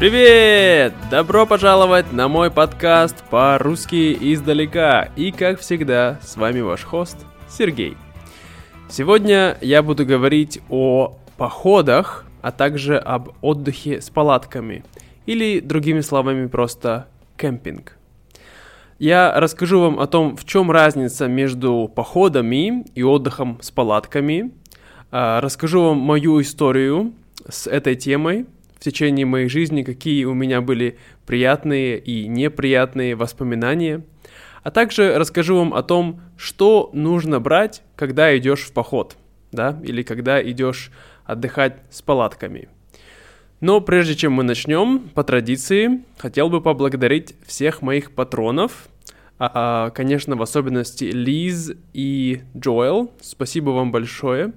Привет! Добро пожаловать на мой подкаст по-русски издалека. И, как всегда, с вами ваш хост Сергей. Сегодня я буду говорить о походах, а также об отдыхе с палатками. Или, другими словами, просто кемпинг. Я расскажу вам о том, в чем разница между походами и отдыхом с палатками. А, расскажу вам мою историю с этой темой – в течение моей жизни, какие у меня были приятные и неприятные воспоминания, а также расскажу вам о том, что нужно брать, когда идешь в поход, да, или когда идешь отдыхать с палатками. Но прежде чем мы начнем, по традиции, хотел бы поблагодарить всех моих патронов, а, а, конечно, в особенности Лиз и Джоэл. Спасибо вам большое.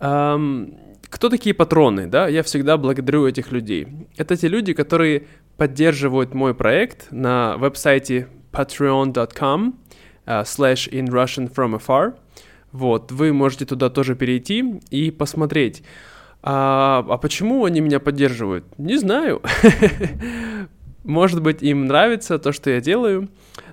Um, кто такие патроны, да? Я всегда благодарю этих людей. Это те люди, которые поддерживают мой проект на веб-сайте patreon.com uh, slash in Russian from afar. Вот, вы можете туда тоже перейти и посмотреть. А, а почему они меня поддерживают? Не знаю. Может быть, им нравится то, что я делаю.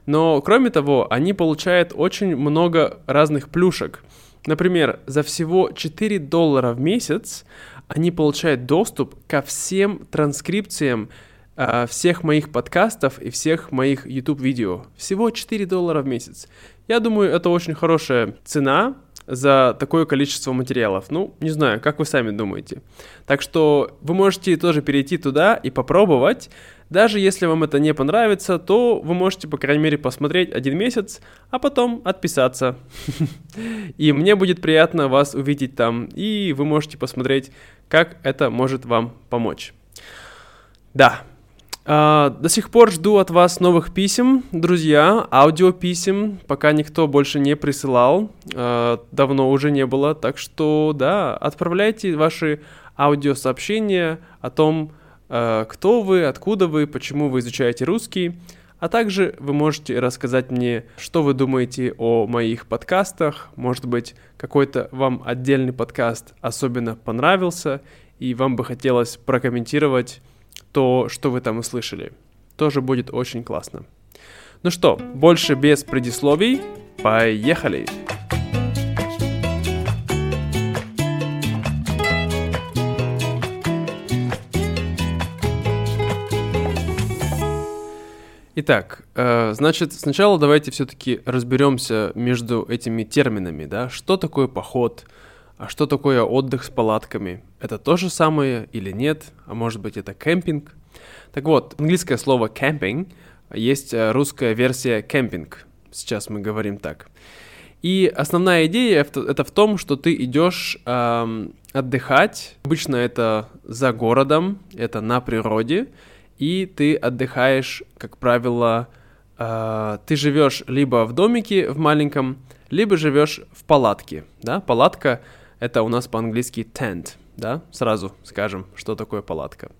Но, кроме того, они получают очень много разных плюшек. Например, за всего 4 доллара в месяц они получают доступ ко всем транскрипциям э, всех моих подкастов и всех моих YouTube-видео. Всего 4 доллара в месяц. Я думаю, это очень хорошая цена за такое количество материалов. Ну, не знаю, как вы сами думаете. Так что вы можете тоже перейти туда и попробовать. Даже если вам это не понравится, то вы можете, по крайней мере, посмотреть один месяц, а потом отписаться. И мне будет приятно вас увидеть там, и вы можете посмотреть, как это может вам помочь. Да, Uh, до сих пор жду от вас новых писем, друзья, аудиописем, пока никто больше не присылал, uh, давно уже не было, так что, да, отправляйте ваши аудиосообщения о том, кто вы, откуда вы, почему вы изучаете русский, а также вы можете рассказать мне, что вы думаете о моих подкастах, может быть, какой-то вам отдельный подкаст особенно понравился, и вам бы хотелось прокомментировать то, что вы там услышали. Тоже будет очень классно. Ну что, больше без предисловий, поехали! Итак, э, значит, сначала давайте все-таки разберемся между этими терминами, да, что такое поход, а что такое отдых с палатками? Это то же самое или нет? А может быть это кемпинг? Так вот, английское слово camping, есть э, русская версия кемпинг. Сейчас мы говорим так. И основная идея это в том, что ты идешь эм, отдыхать. Обычно это за городом, это на природе, и ты отдыхаешь, как правило, э, ты живешь либо в домике в маленьком, либо живешь в палатке. Да? Палатка это у нас по-английски tent, да, сразу скажем, что такое палатка.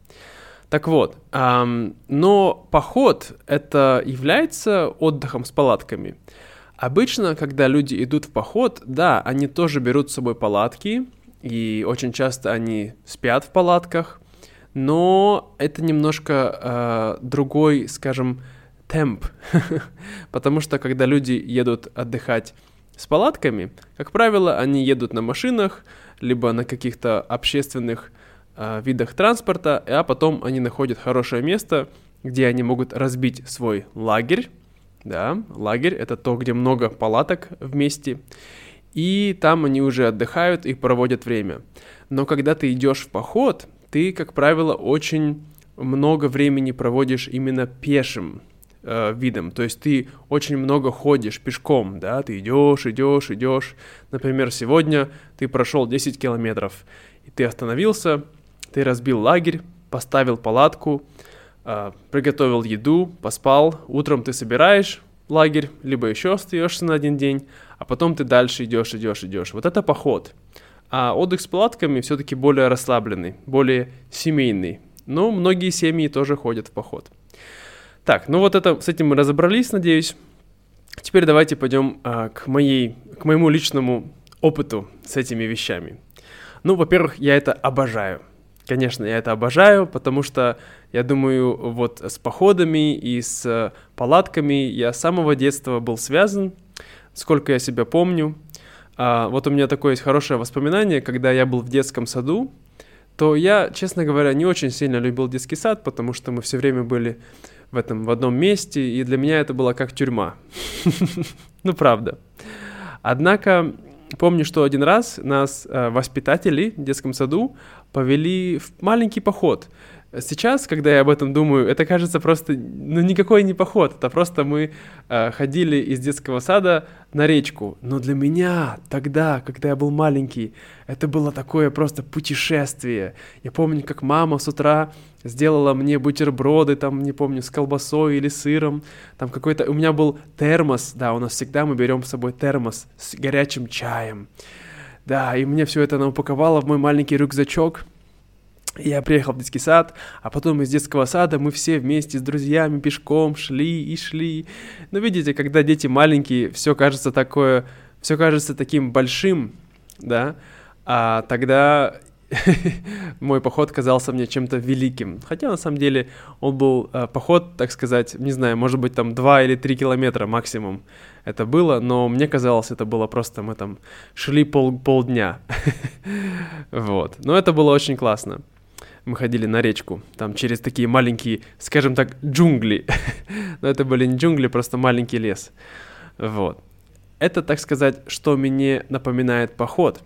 Так вот, эм, но поход это является отдыхом с палатками. Обычно, когда люди идут в поход, да, они тоже берут с собой палатки, и очень часто они спят в палатках, но это немножко э, другой, скажем, темп, потому что когда люди едут отдыхать с палатками, как правило, они едут на машинах, либо на каких-то общественных э, видах транспорта, а потом они находят хорошее место, где они могут разбить свой лагерь. Да, лагерь это то, где много палаток вместе. И там они уже отдыхают и проводят время. Но когда ты идешь в поход, ты, как правило, очень много времени проводишь именно пешим э, видом. То есть ты очень много ходишь пешком, да, ты идешь, идешь, идешь. Например, сегодня ты прошел 10 километров, и ты остановился, ты разбил лагерь, поставил палатку, э, приготовил еду, поспал. Утром ты собираешь лагерь, либо еще остаешься на один день, а потом ты дальше идешь, идешь, идешь. Вот это поход. А отдых с палатками все-таки более расслабленный, более семейный. Но многие семьи тоже ходят в поход. Так, ну вот это, с этим мы разобрались, надеюсь. Теперь давайте пойдем а, к, моей, к моему личному опыту с этими вещами. Ну, во-первых, я это обожаю. Конечно, я это обожаю, потому что, я думаю, вот с походами и с палатками я с самого детства был связан, сколько я себя помню. А, вот у меня такое есть хорошее воспоминание, когда я был в детском саду, то я, честно говоря, не очень сильно любил детский сад, потому что мы все время были в этом в одном месте, и для меня это было как тюрьма. Ну, правда. Однако, помню, что один раз нас э, воспитатели в детском саду повели в маленький поход – Сейчас, когда я об этом думаю, это кажется просто, ну, никакой не поход, это просто мы э, ходили из детского сада на речку. Но для меня тогда, когда я был маленький, это было такое просто путешествие. Я помню, как мама с утра сделала мне бутерброды, там, не помню, с колбасой или сыром, там какой-то, у меня был термос, да, у нас всегда мы берем с собой термос с горячим чаем. Да, и мне все это она упаковала в мой маленький рюкзачок, я приехал в детский сад, а потом из детского сада мы все вместе с друзьями пешком шли и шли. Но видите, когда дети маленькие, все кажется такое, все кажется таким большим, да, а тогда мой поход казался мне чем-то великим. Хотя на самом деле он был э, поход, так сказать, не знаю, может быть там 2 или 3 километра максимум это было, но мне казалось, это было просто мы там шли пол, полдня. вот. Но это было очень классно мы ходили на речку, там через такие маленькие, скажем так, джунгли. Но это были не джунгли, просто маленький лес. Вот. Это, так сказать, что мне напоминает поход.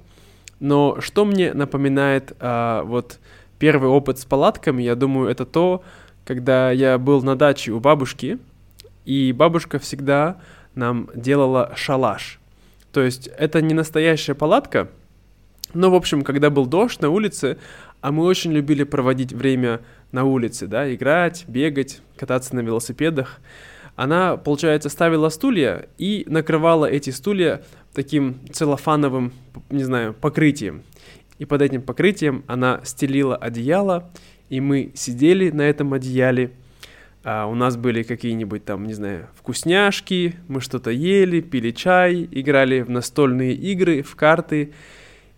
Но что мне напоминает а, вот первый опыт с палатками, я думаю, это то, когда я был на даче у бабушки, и бабушка всегда нам делала шалаш. То есть это не настоящая палатка, но, в общем, когда был дождь на улице, а мы очень любили проводить время на улице, да, играть, бегать, кататься на велосипедах. Она, получается, ставила стулья и накрывала эти стулья таким целлофановым, не знаю, покрытием. И под этим покрытием она стелила одеяло, и мы сидели на этом одеяле. А у нас были какие-нибудь там, не знаю, вкусняшки, мы что-то ели, пили чай, играли в настольные игры, в карты.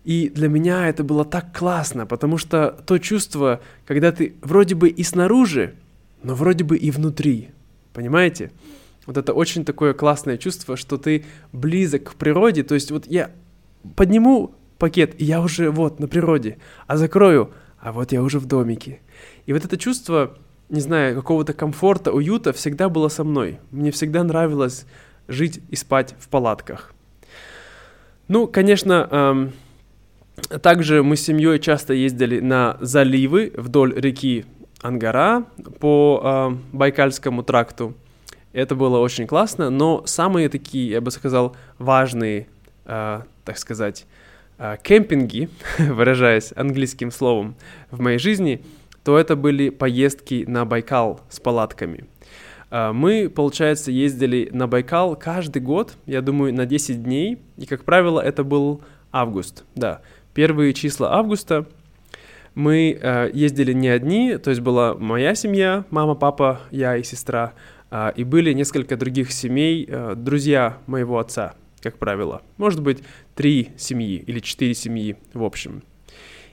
И для меня это было так классно, потому что то чувство, когда ты вроде бы и снаружи, но вроде бы и внутри. Понимаете? Вот это очень такое классное чувство, что ты близок к природе. То есть вот я подниму пакет, и я уже вот на природе, а закрою, а вот я уже в домике. И вот это чувство, не знаю, какого-то комфорта, уюта всегда было со мной. Мне всегда нравилось жить и спать в палатках. Ну, конечно, эм, также мы с семьей часто ездили на заливы вдоль реки Ангара по э, Байкальскому тракту. Это было очень классно, но самые такие, я бы сказал, важные, э, так сказать, э, кемпинги, выражаясь английским словом, в моей жизни, то это были поездки на Байкал с палатками. Мы, получается, ездили на Байкал каждый год, я думаю, на 10 дней, и, как правило, это был август, да первые числа августа мы э, ездили не одни, то есть была моя семья, мама, папа, я и сестра, э, и были несколько других семей, э, друзья моего отца, как правило. Может быть, три семьи или четыре семьи в общем.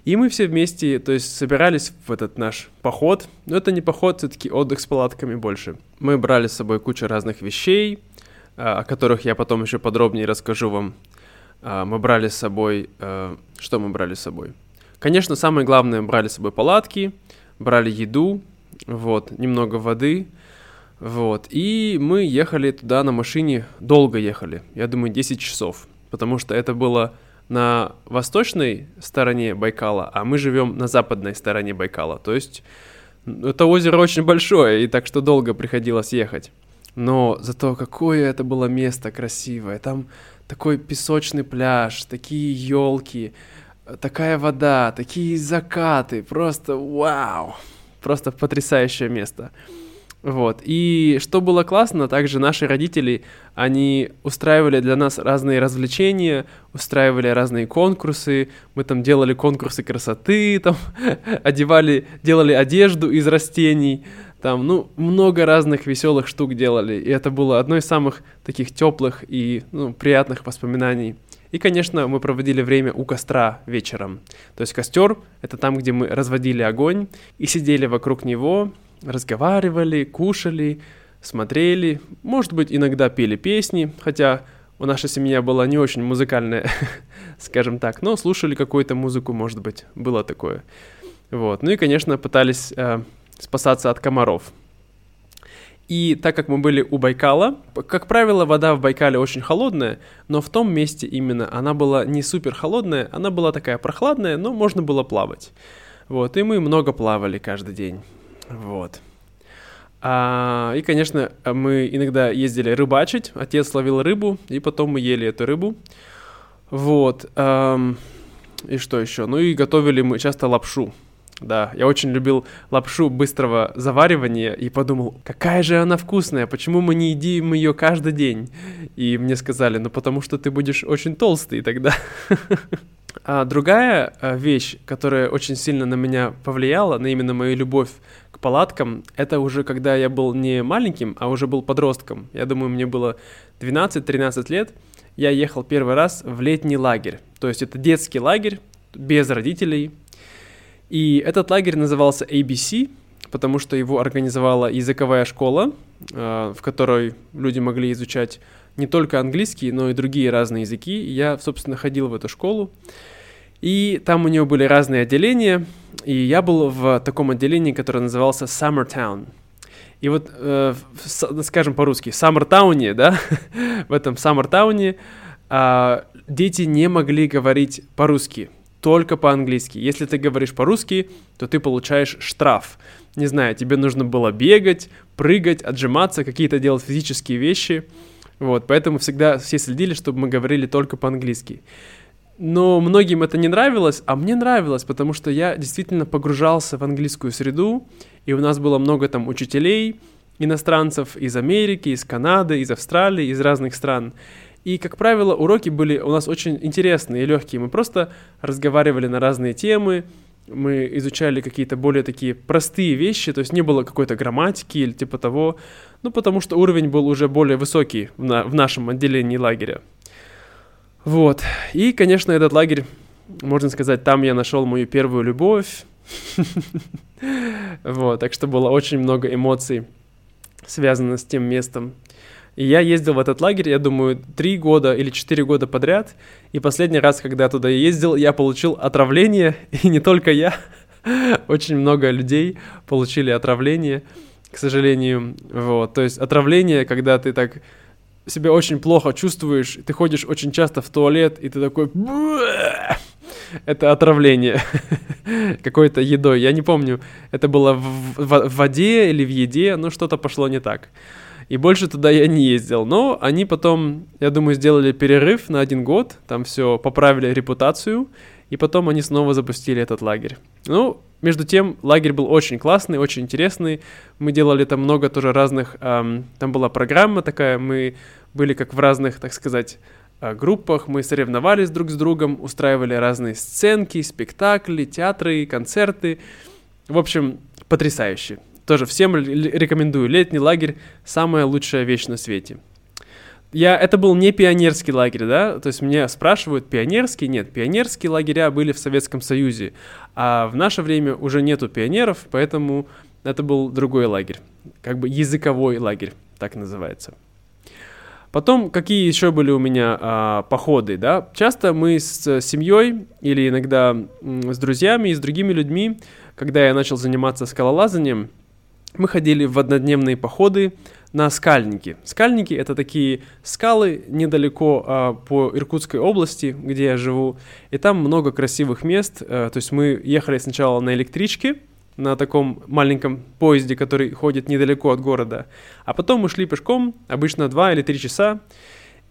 И мы все вместе, то есть собирались в этот наш поход, но это не поход, все-таки отдых с палатками больше. Мы брали с собой кучу разных вещей, э, о которых я потом еще подробнее расскажу вам а, мы брали с собой... Э, что мы брали с собой? Конечно, самое главное, брали с собой палатки, брали еду, вот, немного воды, вот. И мы ехали туда на машине, долго ехали, я думаю, 10 часов, потому что это было на восточной стороне Байкала, а мы живем на западной стороне Байкала. То есть это озеро очень большое, и так что долго приходилось ехать. Но зато какое это было место красивое. Там такой песочный пляж, такие елки, такая вода, такие закаты, просто вау, просто потрясающее место. Вот. И что было классно, также наши родители, они устраивали для нас разные развлечения, устраивали разные конкурсы. Мы там делали конкурсы красоты, там одевали, делали одежду из растений. Там, ну, много разных веселых штук делали, и это было одно из самых таких теплых и ну, приятных воспоминаний И, конечно, мы проводили время у костра вечером. То есть костер — это там, где мы разводили огонь и сидели вокруг него, разговаривали, кушали, смотрели, может быть, иногда пели песни, хотя у нашей семья была не очень музыкальная, скажем так, но слушали какую-то музыку, может быть, было такое. Вот. Ну и, конечно, пытались э, спасаться от комаров. И так как мы были у Байкала, как правило, вода в Байкале очень холодная, но в том месте именно она была не супер холодная, она была такая прохладная, но можно было плавать. Вот, и мы много плавали каждый день. Вот. А, и, конечно, мы иногда ездили рыбачить, отец ловил рыбу, и потом мы ели эту рыбу. Вот. Эм, и что еще? Ну и готовили мы часто лапшу. Да, я очень любил лапшу быстрого заваривания и подумал, какая же она вкусная, почему мы не едим ее каждый день? И мне сказали, ну потому что ты будешь очень толстый тогда. А другая э, вещь, которая очень сильно на меня повлияла, на именно мою любовь к палаткам, это уже когда я был не маленьким, а уже был подростком. Я думаю, мне было 12-13 лет. Я ехал первый раз в летний лагерь. То есть это детский лагерь без родителей, и этот лагерь назывался ABC, потому что его организовала языковая школа, э, в которой люди могли изучать не только английский, но и другие разные языки. Я, собственно, ходил в эту школу. И там у него были разные отделения, и я был в таком отделении, которое назывался Summertown. И вот, э, скажем по-русски, в Саммертауне, да, в этом Саммертауне э, дети не могли говорить по-русски только по-английски. Если ты говоришь по-русски, то ты получаешь штраф. Не знаю, тебе нужно было бегать, прыгать, отжиматься, какие-то делать физические вещи. Вот, поэтому всегда все следили, чтобы мы говорили только по-английски. Но многим это не нравилось, а мне нравилось, потому что я действительно погружался в английскую среду, и у нас было много там учителей, иностранцев из Америки, из Канады, из Австралии, из разных стран. И, как правило, уроки были у нас очень интересные и легкие. Мы просто разговаривали на разные темы, мы изучали какие-то более такие простые вещи, то есть не было какой-то грамматики или типа того, ну, потому что уровень был уже более высокий в, на, в нашем отделении лагеря. Вот. И, конечно, этот лагерь, можно сказать, там я нашел мою первую любовь. Вот, так что было очень много эмоций, связано с тем местом. И я ездил в этот лагерь, я думаю, три года или четыре года подряд. И последний раз, когда я туда ездил, я получил отравление. И не только я, очень много людей получили отравление, к сожалению. Вот, то есть отравление, когда ты так себя очень плохо чувствуешь, ты ходишь очень часто в туалет, и ты такой... Это отравление какой-то едой. Я не помню, это было в, в, в воде или в еде, но что-то пошло не так и больше туда я не ездил. Но они потом, я думаю, сделали перерыв на один год, там все поправили репутацию, и потом они снова запустили этот лагерь. Ну, между тем, лагерь был очень классный, очень интересный. Мы делали там много тоже разных... Эм, там была программа такая, мы были как в разных, так сказать, э, группах, мы соревновались друг с другом, устраивали разные сценки, спектакли, театры, концерты. В общем, потрясающе. Тоже всем рекомендую. Летний лагерь – самая лучшая вещь на свете. Я, это был не пионерский лагерь, да, то есть меня спрашивают, пионерский? Нет, пионерские лагеря были в Советском Союзе, а в наше время уже нету пионеров, поэтому это был другой лагерь, как бы языковой лагерь, так называется. Потом, какие еще были у меня а, походы, да? Часто мы с семьей или иногда с друзьями и с другими людьми, когда я начал заниматься скалолазанием, мы ходили в однодневные походы на скальники. Скальники — это такие скалы недалеко а, по Иркутской области, где я живу, и там много красивых мест. А, то есть мы ехали сначала на электричке, на таком маленьком поезде, который ходит недалеко от города, а потом мы шли пешком, обычно 2 или 3 часа,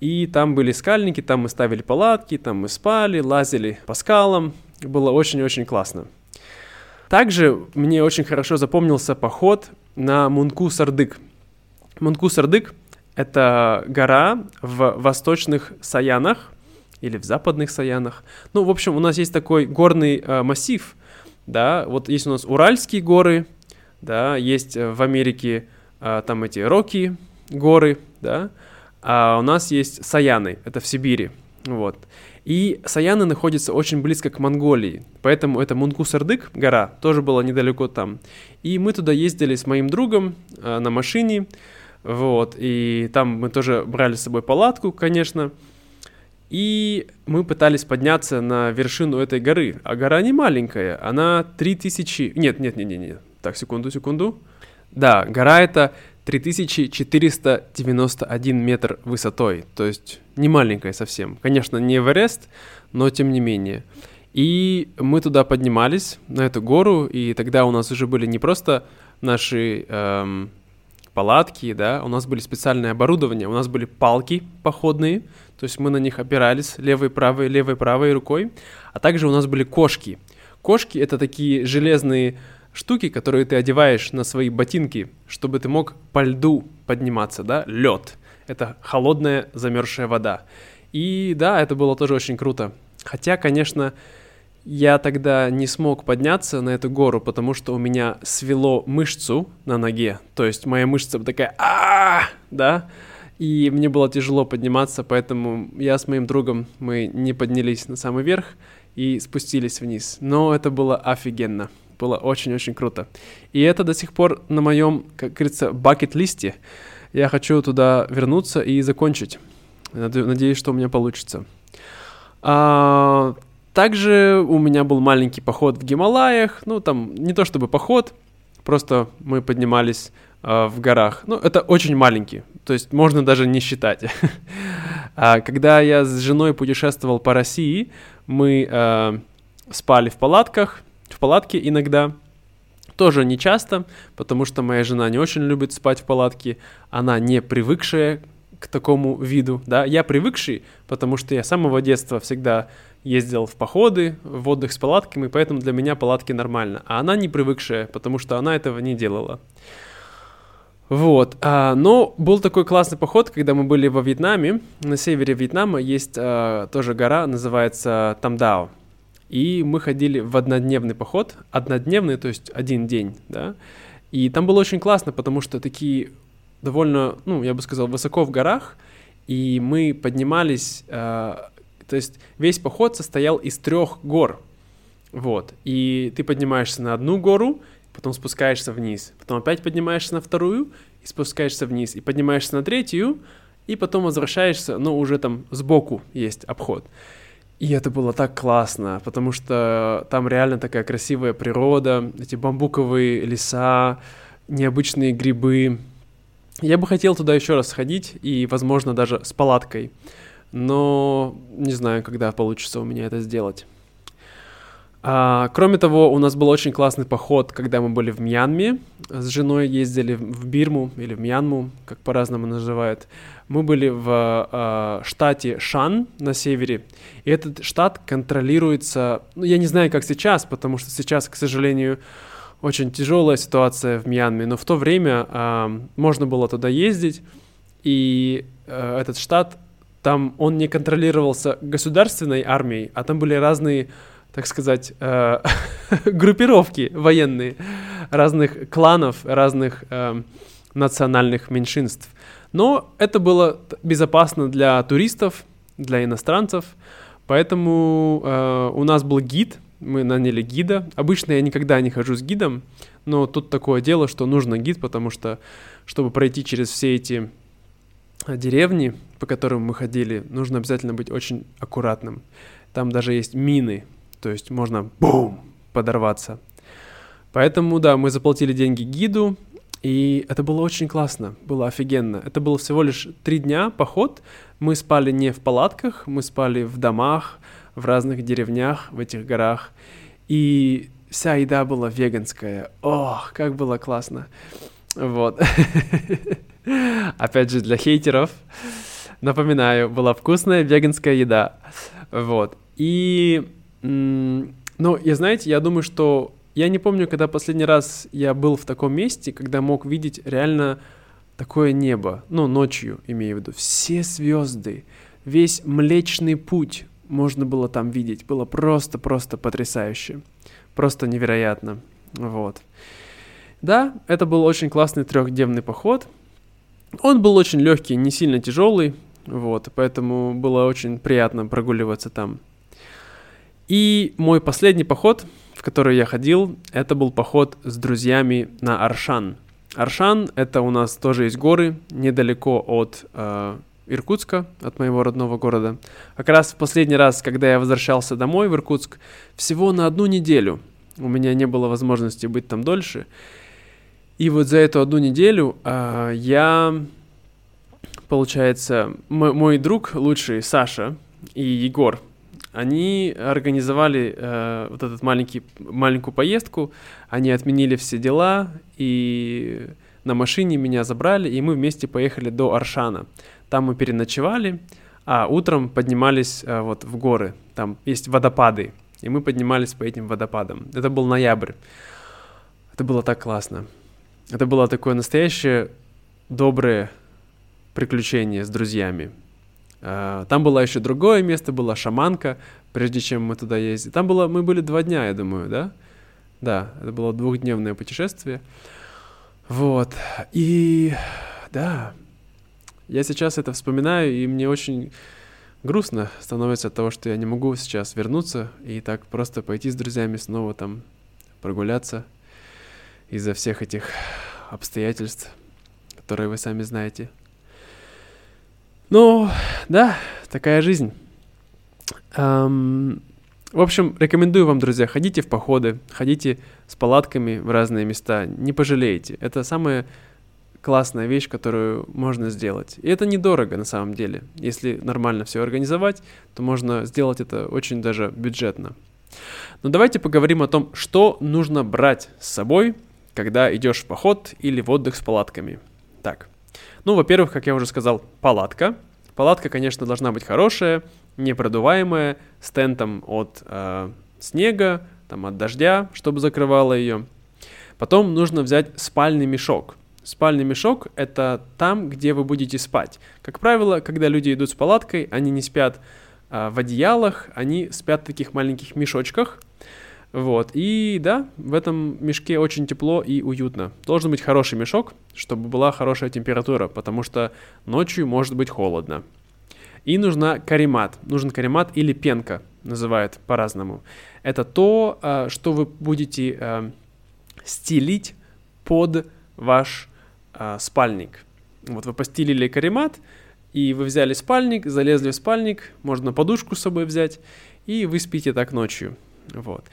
и там были скальники, там мы ставили палатки, там мы спали, лазили по скалам, было очень-очень классно. Также мне очень хорошо запомнился поход на Мунку-Сардык. Мунку-Сардык — это гора в восточных Саянах или в западных Саянах. Ну, в общем, у нас есть такой горный э, массив, да, вот есть у нас Уральские горы, да, есть в Америке э, там эти Роки горы, да, а у нас есть Саяны, это в Сибири. Вот. И Саяны находится очень близко к Монголии, поэтому это Мункусардык, гора, тоже была недалеко там. И мы туда ездили с моим другом э, на машине, вот, и там мы тоже брали с собой палатку, конечно, и мы пытались подняться на вершину этой горы. А гора не маленькая, она 3000... Нет, нет, нет, нет, нет. Так, секунду, секунду. Да, гора это 3491 метр высотой, то есть не маленькая совсем. Конечно, не Эверест, но тем не менее. И мы туда поднимались, на эту гору, и тогда у нас уже были не просто наши эм, палатки, да, у нас были специальное оборудование, у нас были палки походные, то есть мы на них опирались левой, правой, левой, правой рукой, а также у нас были кошки. Кошки — это такие железные штуки, которые ты одеваешь на свои ботинки, чтобы ты мог по льду подниматься, да, лед. Это холодная замерзшая вода. И да, это было тоже очень круто. Хотя, конечно, я тогда не смог подняться на эту гору, потому что у меня свело мышцу на ноге. То есть моя мышца такая а да, и мне было тяжело подниматься, поэтому я с моим другом, мы не поднялись на самый верх и спустились вниз. Но это было офигенно. Было очень-очень круто. И это до сих пор на моем, как говорится, бакет-листе. Я хочу туда вернуться и закончить. Надеюсь, что у меня получится. А, также у меня был маленький поход в Гималаях. Ну, там не то чтобы поход, просто мы поднимались э, в горах. Ну, это очень маленький, то есть можно даже не считать. а, когда я с женой путешествовал по России, мы э, спали в палатках, в палатке иногда. Тоже не часто, потому что моя жена не очень любит спать в палатке. Она не привыкшая к такому виду, да. Я привыкший, потому что я с самого детства всегда ездил в походы, в отдых с палатками, поэтому для меня палатки нормально. А она не привыкшая, потому что она этого не делала. Вот, а, но был такой классный поход, когда мы были во Вьетнаме. На севере Вьетнама есть а, тоже гора, называется Тамдао. И мы ходили в однодневный поход, однодневный, то есть один день, да. И там было очень классно, потому что такие довольно, ну, я бы сказал, высоко в горах, и мы поднимались, э, то есть весь поход состоял из трех гор, вот, и ты поднимаешься на одну гору, потом спускаешься вниз, потом опять поднимаешься на вторую и спускаешься вниз, и поднимаешься на третью, и потом возвращаешься, но уже там сбоку есть обход. И это было так классно, потому что там реально такая красивая природа, эти бамбуковые леса, необычные грибы. Я бы хотел туда еще раз сходить, и, возможно, даже с палаткой. Но не знаю, когда получится у меня это сделать. А, кроме того, у нас был очень классный поход, когда мы были в Мьянме. С женой ездили в Бирму или в Мьянму, как по-разному называют. Мы были в э, штате Шан на севере, и этот штат контролируется, ну, я не знаю, как сейчас, потому что сейчас, к сожалению, очень тяжелая ситуация в Мьянме, но в то время э, можно было туда ездить, и э, этот штат, там он не контролировался государственной армией, а там были разные так сказать, э, группировки военные разных кланов, разных э, национальных меньшинств. Но это было безопасно для туристов, для иностранцев, поэтому э, у нас был гид, мы наняли гида. Обычно я никогда не хожу с гидом, но тут такое дело, что нужно гид, потому что, чтобы пройти через все эти деревни, по которым мы ходили, нужно обязательно быть очень аккуратным. Там даже есть мины, то есть можно бум подорваться. Поэтому, да, мы заплатили деньги гиду, и это было очень классно, было офигенно. Это было всего лишь три дня поход. Мы спали не в палатках, мы спали в домах, в разных деревнях, в этих горах. И вся еда была веганская. Ох, как было классно. Вот. Опять же, для хейтеров, напоминаю, была вкусная веганская еда. Вот. И ну, я, знаете, я думаю, что... Я не помню, когда последний раз я был в таком месте, когда мог видеть реально такое небо. Ну, ночью, имею в виду. Все звезды, весь Млечный Путь можно было там видеть. Было просто-просто потрясающе. Просто невероятно. Вот. Да, это был очень классный трехдневный поход. Он был очень легкий, не сильно тяжелый. Вот, поэтому было очень приятно прогуливаться там. И мой последний поход, в который я ходил, это был поход с друзьями на Аршан. Аршан — это у нас тоже есть горы, недалеко от э, Иркутска, от моего родного города. Как раз в последний раз, когда я возвращался домой в Иркутск, всего на одну неделю. У меня не было возможности быть там дольше. И вот за эту одну неделю э, я, получается, мой, друг лучший, Саша и Егор, они организовали э, вот этот маленький, маленькую поездку, они отменили все дела, и на машине меня забрали, и мы вместе поехали до Аршана. Там мы переночевали, а утром поднимались э, вот в горы, там есть водопады, и мы поднимались по этим водопадам. Это был ноябрь. Это было так классно. Это было такое настоящее доброе приключение с друзьями. А, там было еще другое место, была шаманка, прежде чем мы туда ездили. Там было, мы были два дня, я думаю, да? Да, это было двухдневное путешествие. Вот. И да, я сейчас это вспоминаю, и мне очень грустно становится от того, что я не могу сейчас вернуться и так просто пойти с друзьями снова там прогуляться из-за всех этих обстоятельств, которые вы сами знаете. Ну, да, такая жизнь. Эм, в общем, рекомендую вам, друзья, ходите в походы, ходите с палатками в разные места, не пожалеете. Это самая классная вещь, которую можно сделать. И это недорого на самом деле. Если нормально все организовать, то можно сделать это очень даже бюджетно. Но давайте поговорим о том, что нужно брать с собой, когда идешь в поход или в отдых с палатками. Так, ну, во-первых, как я уже сказал, палатка. Палатка, конечно, должна быть хорошая, непродуваемая, с тентом от э, снега, там, от дождя, чтобы закрывало ее. Потом нужно взять спальный мешок. Спальный мешок – это там, где вы будете спать. Как правило, когда люди идут с палаткой, они не спят э, в одеялах, они спят в таких маленьких мешочках – вот, и да, в этом мешке очень тепло и уютно. Должен быть хороший мешок, чтобы была хорошая температура, потому что ночью может быть холодно. И нужна каремат. Нужен каремат или пенка, называют по-разному. Это то, а, что вы будете а, стелить под ваш а, спальник. Вот вы постелили каремат, и вы взяли спальник, залезли в спальник, можно подушку с собой взять, и вы спите так ночью. Вот.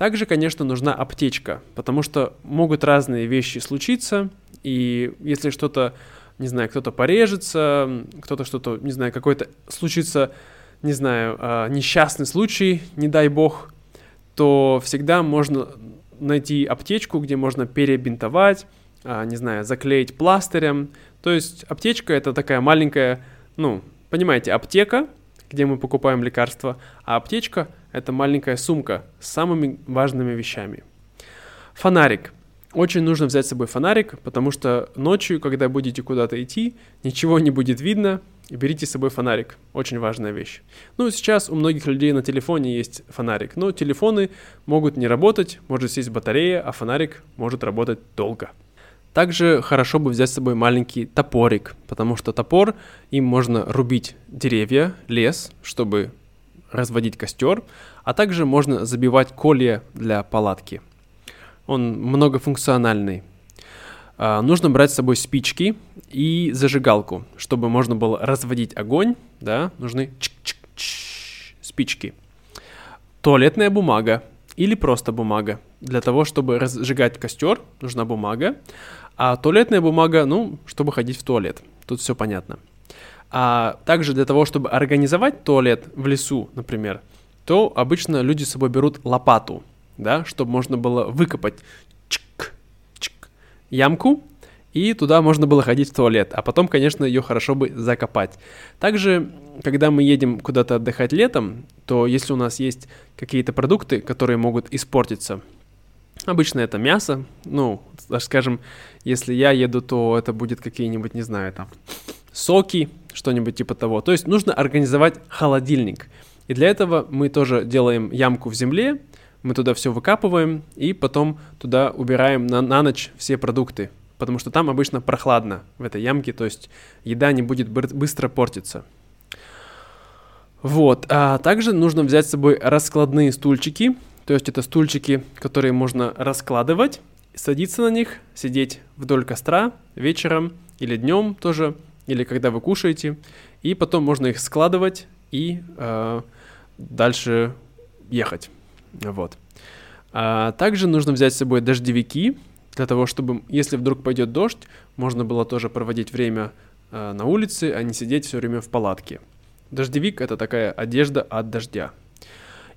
Также, конечно, нужна аптечка, потому что могут разные вещи случиться, и если что-то, не знаю, кто-то порежется, кто-то что-то, не знаю, какой-то случится, не знаю, а, несчастный случай, не дай бог, то всегда можно найти аптечку, где можно перебинтовать, а, не знаю, заклеить пластырем. То есть аптечка это такая маленькая, ну, понимаете, аптека, где мы покупаем лекарства, а аптечка – это маленькая сумка с самыми важными вещами. Фонарик. Очень нужно взять с собой фонарик, потому что ночью, когда будете куда-то идти, ничего не будет видно, берите с собой фонарик. Очень важная вещь. Ну, сейчас у многих людей на телефоне есть фонарик, но телефоны могут не работать, может сесть батарея, а фонарик может работать долго. Также хорошо бы взять с собой маленький топорик, потому что топор, им можно рубить деревья, лес, чтобы разводить костер, а также можно забивать колья для палатки. Он многофункциональный. А, нужно брать с собой спички и зажигалку, чтобы можно было разводить огонь. Да, нужны спички. Туалетная бумага или просто бумага. Для того, чтобы разжигать костер, нужна бумага. А туалетная бумага, ну, чтобы ходить в туалет. Тут все понятно. А также для того, чтобы организовать туалет в лесу, например, то обычно люди с собой берут лопату, да, чтобы можно было выкопать чик, чик, ямку, и туда можно было ходить в туалет, а потом, конечно, ее хорошо бы закопать. Также, когда мы едем куда-то отдыхать летом, то если у нас есть какие-то продукты, которые могут испортиться, обычно это мясо, ну, скажем, если я еду, то это будет какие-нибудь, не знаю, там, соки, что-нибудь типа того. То есть нужно организовать холодильник. И для этого мы тоже делаем ямку в земле, мы туда все выкапываем и потом туда убираем на, на ночь все продукты, потому что там обычно прохладно в этой ямке, то есть еда не будет быстро портиться. Вот, а также нужно взять с собой раскладные стульчики, то есть это стульчики, которые можно раскладывать, садиться на них, сидеть вдоль костра вечером или днем тоже, или когда вы кушаете, и потом можно их складывать и э, дальше ехать. Вот. А также нужно взять с собой дождевики, для того, чтобы, если вдруг пойдет дождь, можно было тоже проводить время э, на улице, а не сидеть все время в палатке. Дождевик это такая одежда от дождя.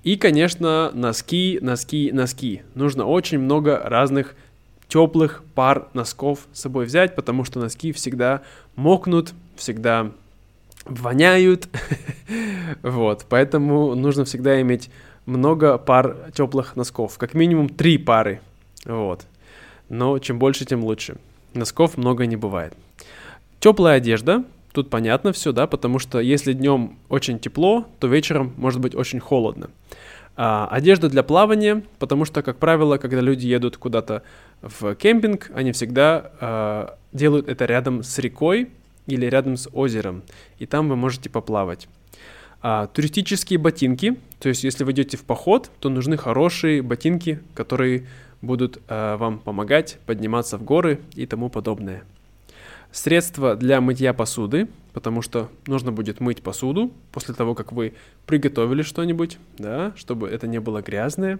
И, конечно, носки, носки, носки. Нужно очень много разных теплых пар носков с собой взять, потому что носки всегда мокнут, всегда воняют. вот, поэтому нужно всегда иметь много пар теплых носков, как минимум три пары. Вот. Но чем больше, тем лучше. Носков много не бывает. Теплая одежда, тут понятно все, да, потому что если днем очень тепло, то вечером может быть очень холодно. А, одежда для плавания, потому что, как правило, когда люди едут куда-то в кемпинг, они всегда а, делают это рядом с рекой или рядом с озером, и там вы можете поплавать. А, туристические ботинки, то есть если вы идете в поход, то нужны хорошие ботинки, которые будут а, вам помогать подниматься в горы и тому подобное. Средства для мытья посуды, потому что нужно будет мыть посуду после того, как вы приготовили что-нибудь, да, чтобы это не было грязное.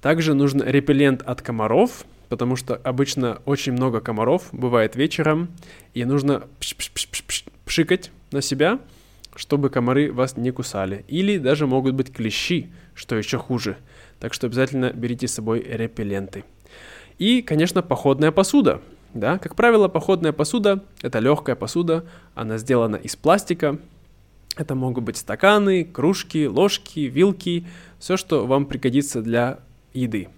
Также нужен репеллент от комаров, потому что обычно очень много комаров бывает вечером, и нужно пшикать на себя, чтобы комары вас не кусали. Или даже могут быть клещи, что еще хуже. Так что обязательно берите с собой репелленты. И, конечно, походная посуда. Да, как правило, походная посуда – это легкая посуда, она сделана из пластика. Это могут быть стаканы, кружки, ложки, вилки, все, что вам пригодится для еды.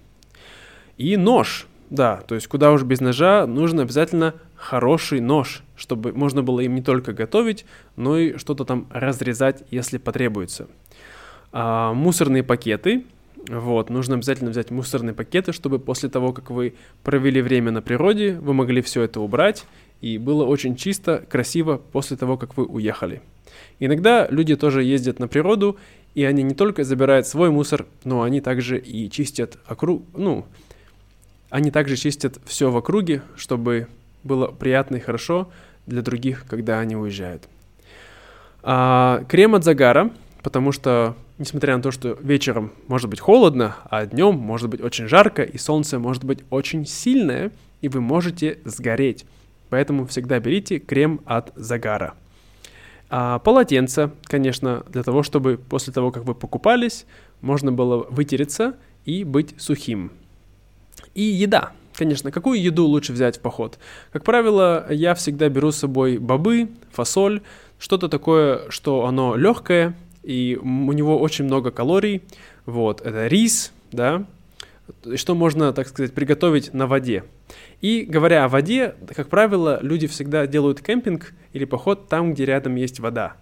И нож, да, то есть куда уж без ножа, нужно обязательно хороший нож, чтобы можно было им не только готовить, но и что-то там разрезать, если потребуется. А, мусорные пакеты, вот, нужно обязательно взять мусорные пакеты, чтобы после того, как вы провели время на природе, вы могли все это убрать, и было очень чисто, красиво после того, как вы уехали. Иногда люди тоже ездят на природу, и они не только забирают свой мусор, но они также и чистят округ, ну, они также чистят все в округе, чтобы было приятно и хорошо для других, когда они уезжают. А, крем от загара, потому что, несмотря на то, что вечером может быть холодно, а днем может быть очень жарко, и солнце может быть очень сильное, и вы можете сгореть. Поэтому всегда берите крем от загара. А полотенце, конечно, для того, чтобы после того, как вы покупались, можно было вытереться и быть сухим. И еда. Конечно, какую еду лучше взять в поход? Как правило, я всегда беру с собой бобы, фасоль, что-то такое, что оно легкое, и у него очень много калорий. Вот, это рис, да, что можно, так сказать, приготовить на воде. И говоря о воде, как правило, люди всегда делают кемпинг или поход там, где рядом есть вода.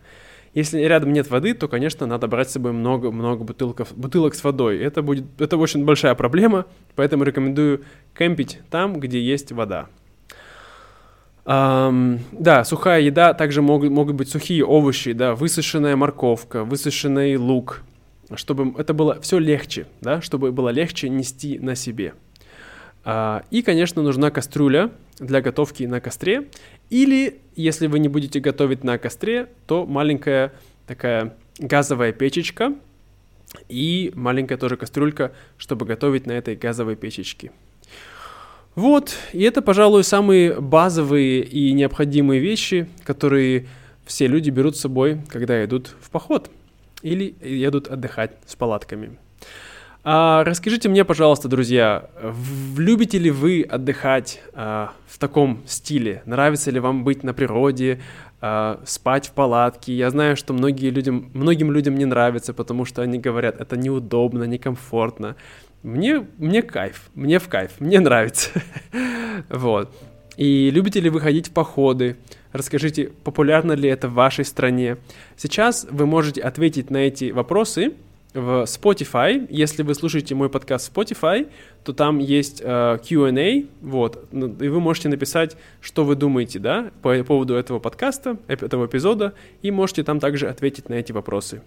Если рядом нет воды, то, конечно, надо брать с собой много-много бутылков, бутылок с водой. Это будет, это очень большая проблема, поэтому рекомендую кемпить там, где есть вода. Um, да, сухая еда, также могут, могут быть сухие овощи, да, высушенная морковка, высушенный лук, чтобы это было все легче, да, чтобы было легче нести на себе. Uh, и, конечно, нужна кастрюля для готовки на костре или, если вы не будете готовить на костре, то маленькая такая газовая печечка и маленькая тоже кастрюлька, чтобы готовить на этой газовой печечке. Вот, и это, пожалуй, самые базовые и необходимые вещи, которые все люди берут с собой, когда идут в поход или едут отдыхать с палатками. А, расскажите мне, пожалуйста, друзья, любите ли вы отдыхать а, в таком стиле? Нравится ли вам быть на природе, а, спать в палатке? Я знаю, что многие людям, многим людям не нравится, потому что они говорят, это неудобно, некомфортно. Мне, мне кайф, мне в кайф, мне нравится. вот. И любите ли вы ходить в походы? Расскажите, популярно ли это в вашей стране? Сейчас вы можете ответить на эти вопросы в Spotify. Если вы слушаете мой подкаст в Spotify, то там есть э, Q&A, вот, и вы можете написать, что вы думаете, да, по поводу этого подкаста, этого эпизода, и можете там также ответить на эти вопросы.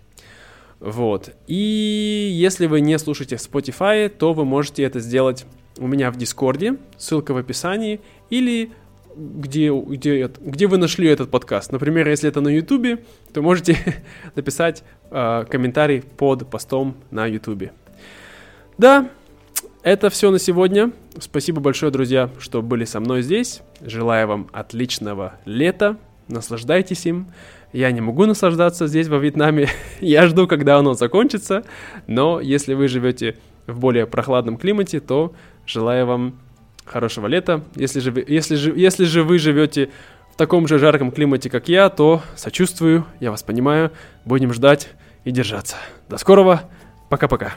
Вот. И если вы не слушаете в Spotify, то вы можете это сделать у меня в Дискорде, ссылка в описании, или где, где, где вы нашли этот подкаст. Например, если это на Ютубе, то можете написать э, комментарий под постом на Ютубе. Да, это все на сегодня. Спасибо большое, друзья, что были со мной здесь. Желаю вам отличного лета. Наслаждайтесь им. Я не могу наслаждаться здесь, во Вьетнаме. Я жду, когда оно закончится. Но если вы живете в более прохладном климате, то желаю вам хорошего лета. Если же, если, же, если же вы живете в таком же жарком климате, как я, то сочувствую, я вас понимаю, будем ждать и держаться. До скорого, пока-пока.